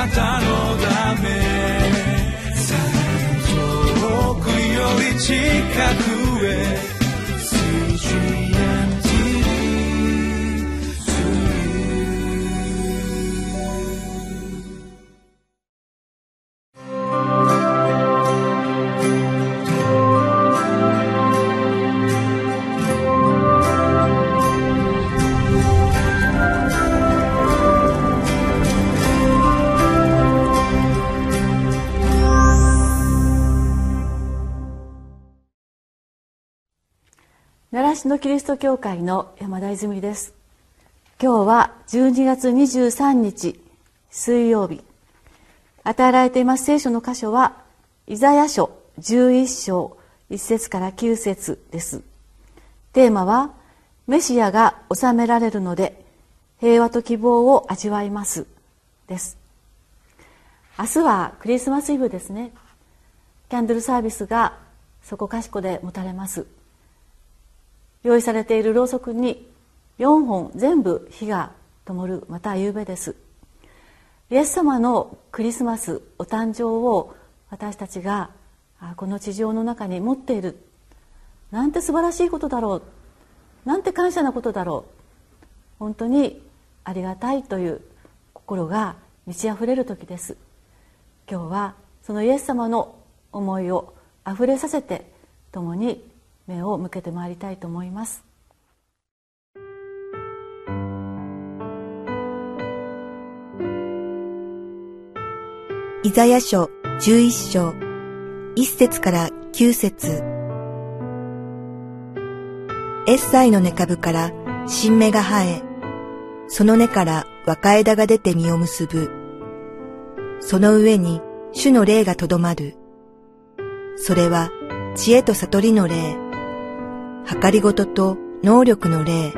なたのため。遠くより近く。習志野キリスト教会の山田泉です。今日は12月23日水曜日。与えられています聖書の箇所はイザヤ書11章1節から9節です。テーマはメシアが治められるので平和と希望を味わいます。です。明日はクリスマスイブですね。キャンドルサービスがそこかしこで持たれます。用意されているろうそくに4本全部火が灯る。また夕べです。イエス様のクリスマスお誕生を私たちがこの地上の中に持っている。なんて素晴らしいことだろう。なんて感謝なことだろう。本当にありがたいという心が満ち溢れる時です。今日はそのイエス様の思いをあふれさせて共に目を向けてまいりたいと思いますイザヤ書11章1節から9節エッサイの根株から新芽が生え、その根から若枝が出て実を結ぶ。その上に主の霊がとどまる。それは知恵と悟りの霊、計りごとと能力の霊、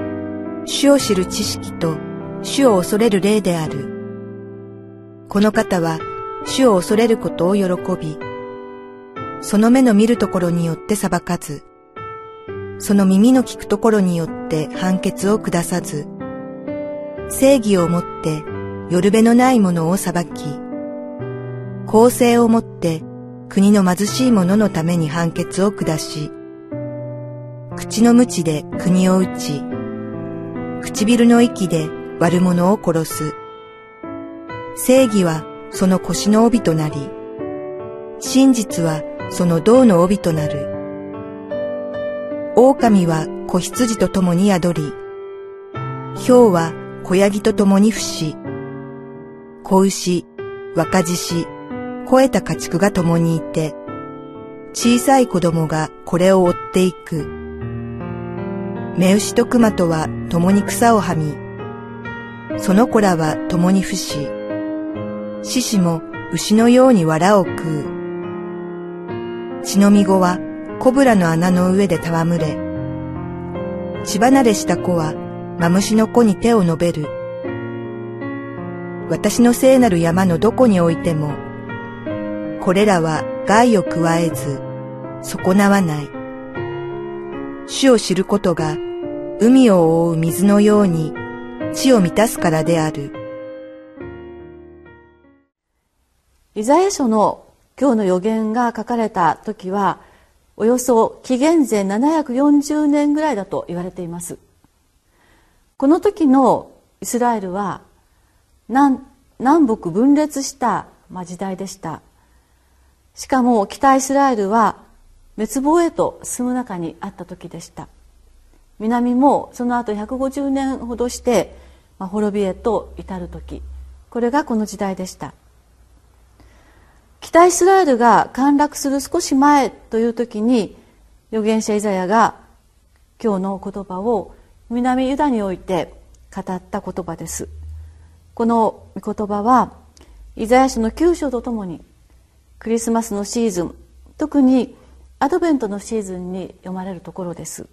主を知る知識と主を恐れる霊である。この方は主を恐れることを喜び、その目の見るところによって裁かず、その耳の聞くところによって判決を下さず、正義をもって夜べのないものを裁き、公正をもって国の貧しい者のために判決を下し、口の鞭で国を打ち、唇の息で悪者を殺す。正義はその腰の帯となり、真実はその銅の帯となる。狼は子羊と共に宿り、豹は小ヤギと共に伏し、子牛、若獅子、肥えた家畜が共にいて、小さい子供がこれを追っていく。目牛と熊とは共に草をはみ、その子らは共に伏し、獅子も牛のように藁を食う。血のみ子はコブラの穴の上で戯れ、血離れした子はマムシの子に手を伸べる。私の聖なる山のどこにおいても、これらは害を加えず、損なわない。主を知ることが海を覆う水のように地を満たすからである。イザヤ書の今日の予言が書かれた時はおよそ紀元前740年ぐらいだと言われていますこの時のイスラエルは南南北分裂した時代でしたしかも北イスラエルは滅亡へと進む中にあった時でした。南もその後150年ほどして、ま、滅びへと至る時。これがこの時代でした。北イスラエルが陥落する少し前という時に預言者イザヤが今日の言葉を南ユダにおいて語った言葉です。この御言葉はイザヤ書の9章とともにクリスマスのシーズン特にアドベントのシーズンに読まれるところです。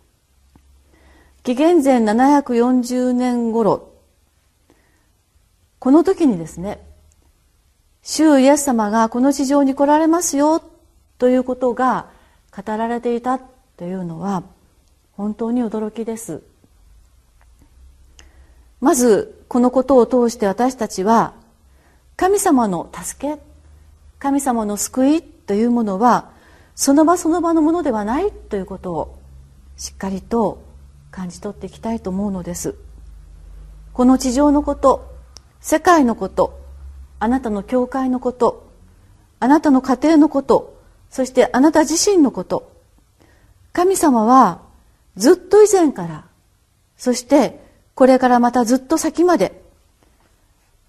紀元前740年頃この時にですね主イエス様がこの地上に来られますよということが語られていたというのは本当に驚きです。まずこのことを通して私たちは神様の助け神様の救いというものはその場その場のものではないということをしっかりと感じ取っていきたいと思うのです。この地上のこと世界のことあなたの教会のことあなたの家庭のことそしてあなた自身のこと。神様はずっと以前からそしてこれからまたずっと先まで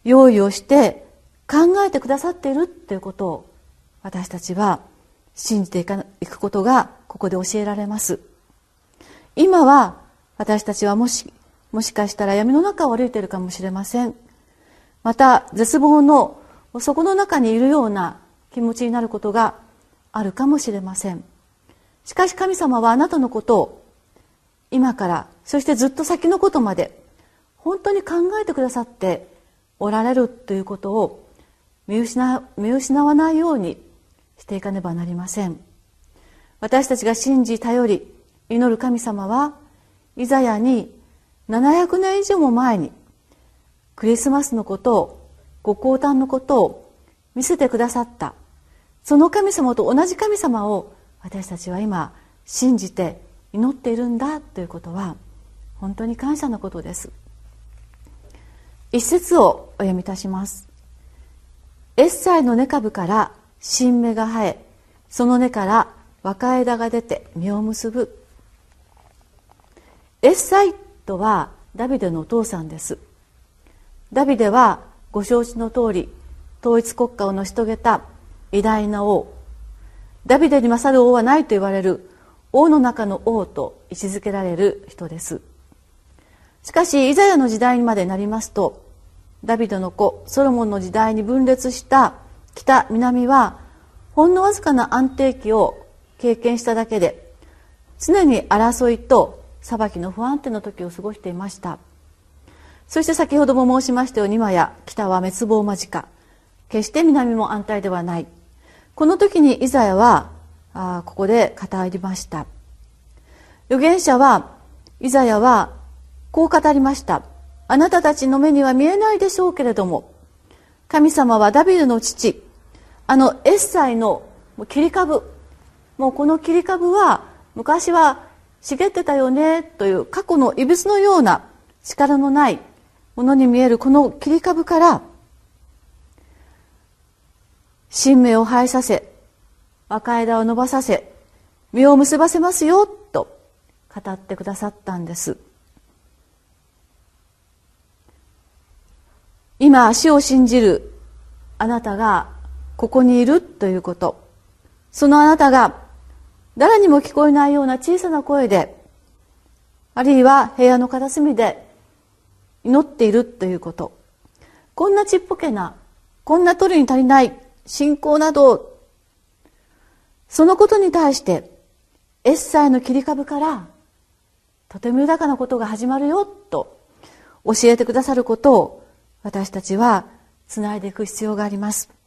用意をして考えてくださっているということを私たちは信じていくことがここで教えられます。今は私たちはもしもしかしたら闇の中を歩いているかもしれません。また絶望の底の中にいるような気持ちになることがあるかもしれません。しかし神様はあなたのことを今からそしてずっと先のことまで本当に考えてくださっておられるということを見失見失わないようにしていかねばなりません。私たちが信じ頼り祈る神様はイザヤに700年以上も前にクリスマスのことをご降誕のことを見せてくださった。その神様と同じ神様を私たちは今信じて祈っているんだということは本当に感謝のことです。一節をお読みいたします。エッサイの根株から新芽が生えその根から若枝が出て実を結ぶ。エッサイとはダビデのお父さんです。ダビデはご承知の通り統一国家を成し遂げた偉大な王。ダビデに勝る王はないと言われる王の中の王と位置づけられる人です。しかしイザヤの時代にまでなりますとダビデの子ソロモンの時代に分裂した北南はほんのわずかな安定期を経験しただけで常に争いと裁きの不安定な時を過ごしていました。そして先ほども申しましたように今や北は滅亡間近。決して南も安泰ではない。この時にイザヤはあここで語りました。預言者はイザヤはこう語りました。あなたたちの目には見えないでしょうけれども神様はダビデの父あのエッサイの切り株。もうこの切り株は昔は茂ってたよねという過去の異物のような力のないものに見えるこの切り株から新芽を生えさせ若枝を伸ばさせ実を結ばせますよと語ってくださったんです。今足を信じるあなたがここにいるということ。そのあなたが誰にも聞こえないような小さな声であるいは部屋の片隅で祈っているということ。こんなちっぽけなこんな取るに足りない信仰などそのことに対してエッサイの切り株からとても豊かなことが始まるよと教えてくださることを私たちはつないでいく必要があります。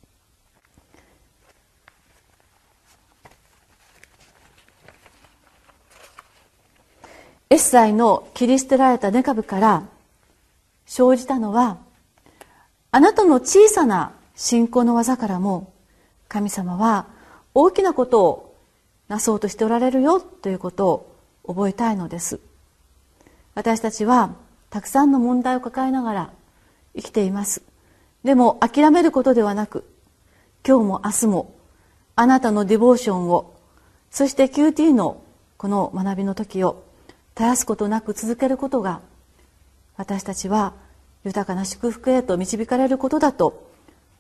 エッサイの切り捨てられた根株から生じたのはあなたの小さな信仰の技からも神様は大きなことをなそうとしておられるよということを覚えたいのです。私たちはたくさんの問題を抱えながら生きています。でも諦めることではなく今日も明日もあなたのディボーションをそして QT のこの学びの時を絶やすことなく続けることが私たちは豊かな祝福へと導かれることだと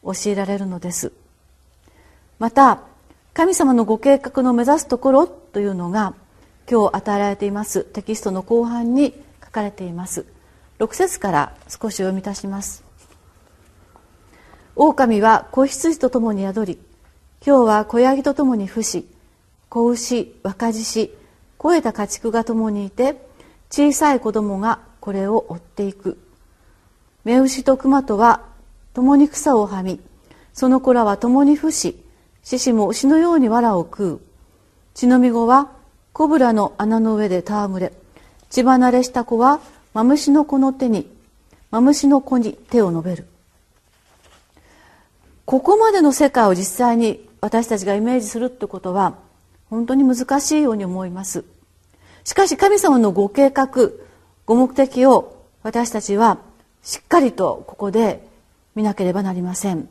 教えられるのです。また神様のご計画の目指すところというのが今日与えられていますテキストの後半に書かれています。6節から少し読み出します。狼は子羊と共に宿り今日は子ヤギと共に伏し子牛若獅子肥えた家畜が共にいて小さい子供がこれを追っていく。目牛と熊とは共に草をはみその子らは共に伏し獅子も牛のように藁を食う。血のみ子はコブラの穴の上で戯れ血離れした子はマムシの子の手にマムシの子に手を伸べる。ここまでの世界を実際に私たちがイメージするってことは本当に難しいように思います。しかし神様のご計画ご目的を私たちはしっかりとここで見なければなりません。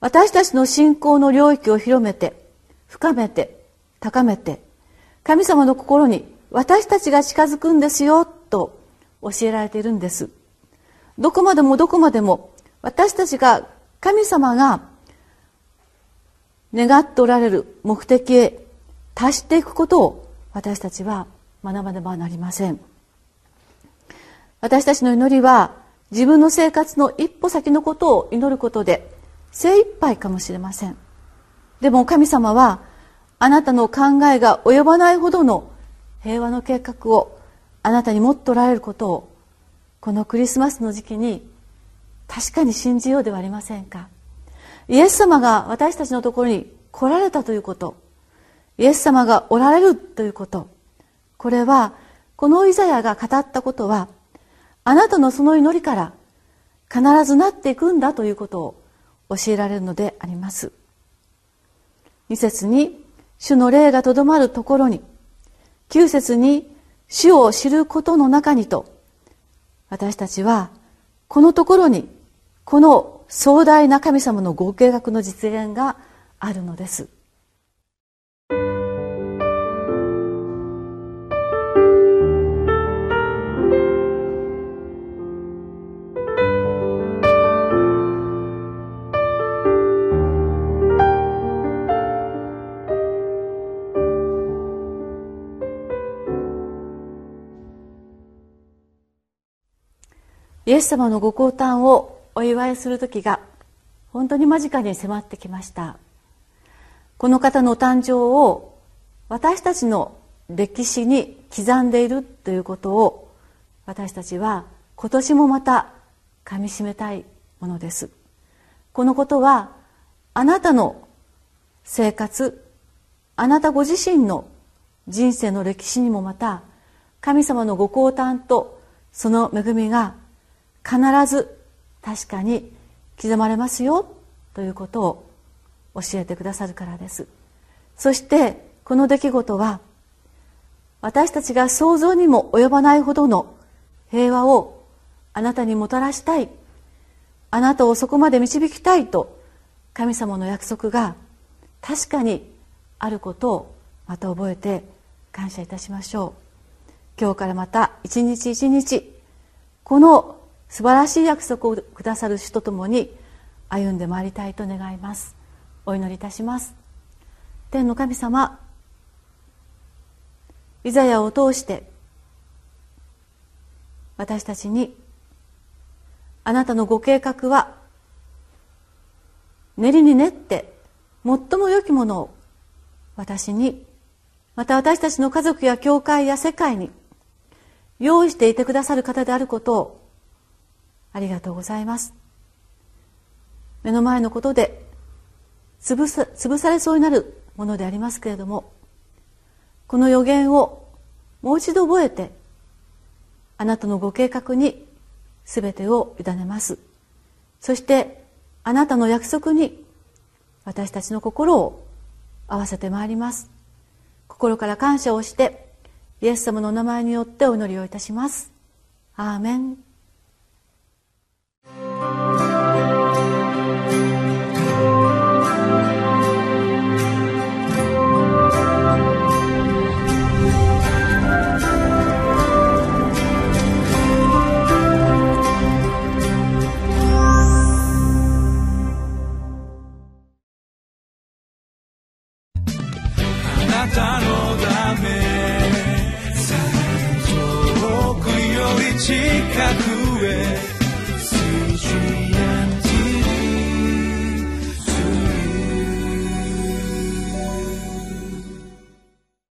私たちの信仰の領域を広めて深めて高めて神様の心に私たちが近づくんですよと教えられているんです。どこまでもどこまでも私たちが神様が願っておられる目的へ達していくことを私たちは学ばねばなりません。私たちの祈りは自分の生活の一歩先のことを祈ることで精一杯かもしれません。でも神様はあなたの考えが及ばないほどの平和の計画をあなたに持っておられることをこのクリスマスの時期に確かに信じようではありませんか。イエス様が私たちのところに来られたということイエス様がおられるということ。これはこのイザヤが語ったことはあなたのその祈りから必ずなっていくんだということを教えられるのであります。二節に主の霊がとどまるところに九節に主を知ることの中にと私たちはこのところにこの壮大な神様のご計画の実現があるのです。イエス様のご降誕をお祝いする時が本当に間近に迫ってきました。この方の誕生を私たちの歴史に刻んでいるということを私たちは今年もまたかみしめたいものです。このことはあなたの生活あなたご自身の人生の歴史にもまた神様のご降誕とその恵みが必ず確かに刻まれますよということを教えてくださるからです。そしてこの出来事は私たちが想像にも及ばないほどの平和をあなたにもたらしたいあなたをそこまで導きたいと神様の約束が確かにあることをまた覚えて感謝いたしましょう。今日からまた一日一日この素晴らしい約束をくださる主とともに歩んでまいりたいと願います。お祈りいたします。天の神様イザヤを通して私たちにあなたのご計画は練りに練って最も良きものを私にまた私たちの家族や教会や世界に用意していてくださる方であることをありがとうございます。目の前のことで潰さ潰されそうになるものでありますけれどもこの予言をもう一度覚えてあなたのご計画に全てを委ねます。そしてあなたの約束に私たちの心を合わせてまいります。心から感謝をしてイエス様のお名前によってお祈りをいたします。アーメン。